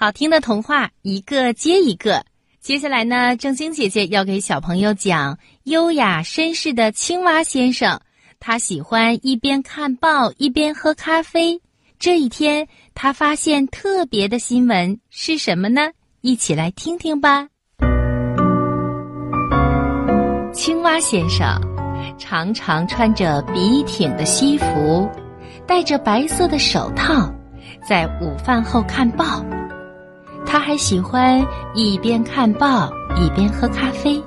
好听的童话一个接一个。接下来呢，正晶姐姐要给小朋友讲优雅绅士的青蛙先生。他喜欢一边看报一边喝咖啡。这一天，他发现特别的新闻是什么呢？一起来听听吧。青蛙先生常常穿着笔挺的西服，戴着白色的手套，在午饭后看报。他还喜欢一边看报一边喝咖啡。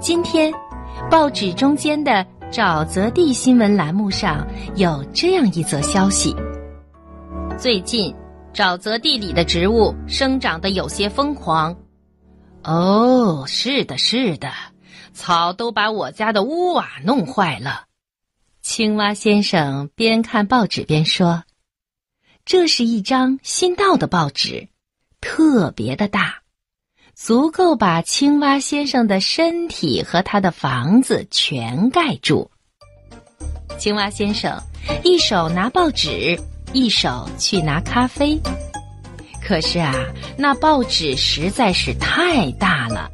今天，报纸中间的沼泽地新闻栏目上有这样一则消息：最近，沼泽地里的植物生长得有些疯狂。哦，是的，是的，草都把我家的屋瓦弄坏了。青蛙先生边看报纸边说。这是一张新到的报纸，特别的大，足够把青蛙先生的身体和他的房子全盖住。青蛙先生一手拿报纸，一手去拿咖啡。可是啊，那报纸实在是太大了，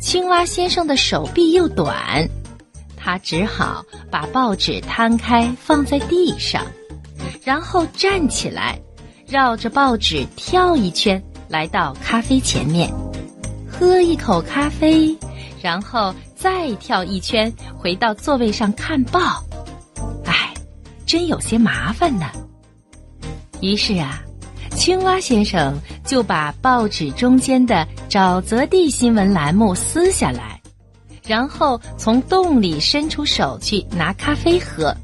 青蛙先生的手臂又短，他只好把报纸摊开放在地上。然后站起来，绕着报纸跳一圈，来到咖啡前面，喝一口咖啡，然后再跳一圈，回到座位上看报。哎，真有些麻烦呢。于是啊，青蛙先生就把报纸中间的沼泽地新闻栏目撕下来，然后从洞里伸出手去拿咖啡喝。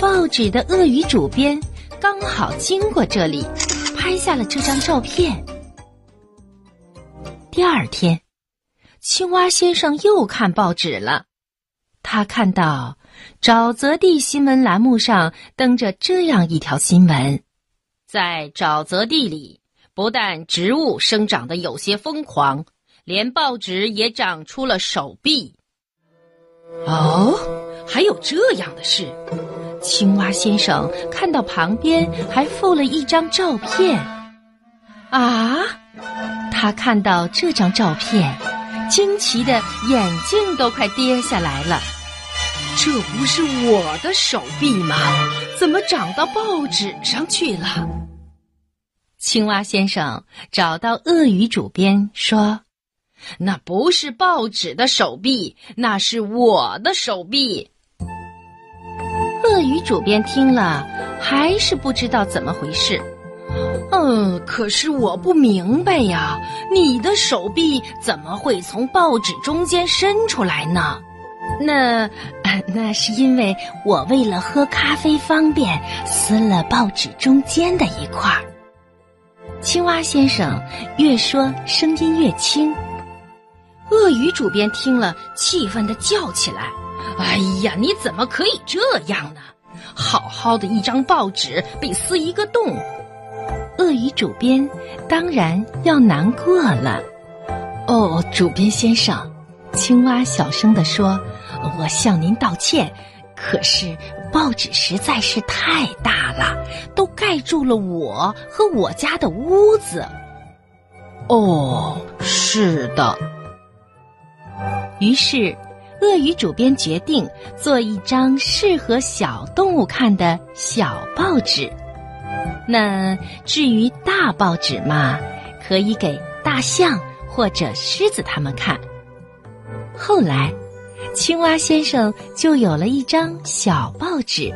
报纸的鳄鱼主编刚好经过这里，拍下了这张照片。第二天，青蛙先生又看报纸了，他看到沼泽地新闻栏目上登着这样一条新闻：在沼泽地里，不但植物生长的有些疯狂，连报纸也长出了手臂。哦，还有这样的事！青蛙先生看到旁边还附了一张照片，啊！他看到这张照片，惊奇的眼镜都快跌下来了。这不是我的手臂吗？怎么长到报纸上去了？青蛙先生找到鳄鱼主编说：“那不是报纸的手臂，那是我的手臂。”鳄鱼主编听了，还是不知道怎么回事。嗯，可是我不明白呀，你的手臂怎么会从报纸中间伸出来呢？那，那是因为我为了喝咖啡方便，撕了报纸中间的一块儿。青蛙先生越说声音越轻。鳄鱼主编听了，气愤的叫起来。哎呀，你怎么可以这样呢？好好的一张报纸被撕一个洞，鳄鱼主编当然要难过了。哦，主编先生，青蛙小声地说：“我向您道歉。可是报纸实在是太大了，都盖住了我和我家的屋子。”哦，是的。于是。鳄鱼主编决定做一张适合小动物看的小报纸。那至于大报纸嘛，可以给大象或者狮子他们看。后来，青蛙先生就有了一张小报纸，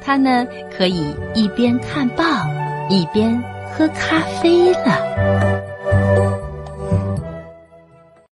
他呢可以一边看报，一边喝咖啡了。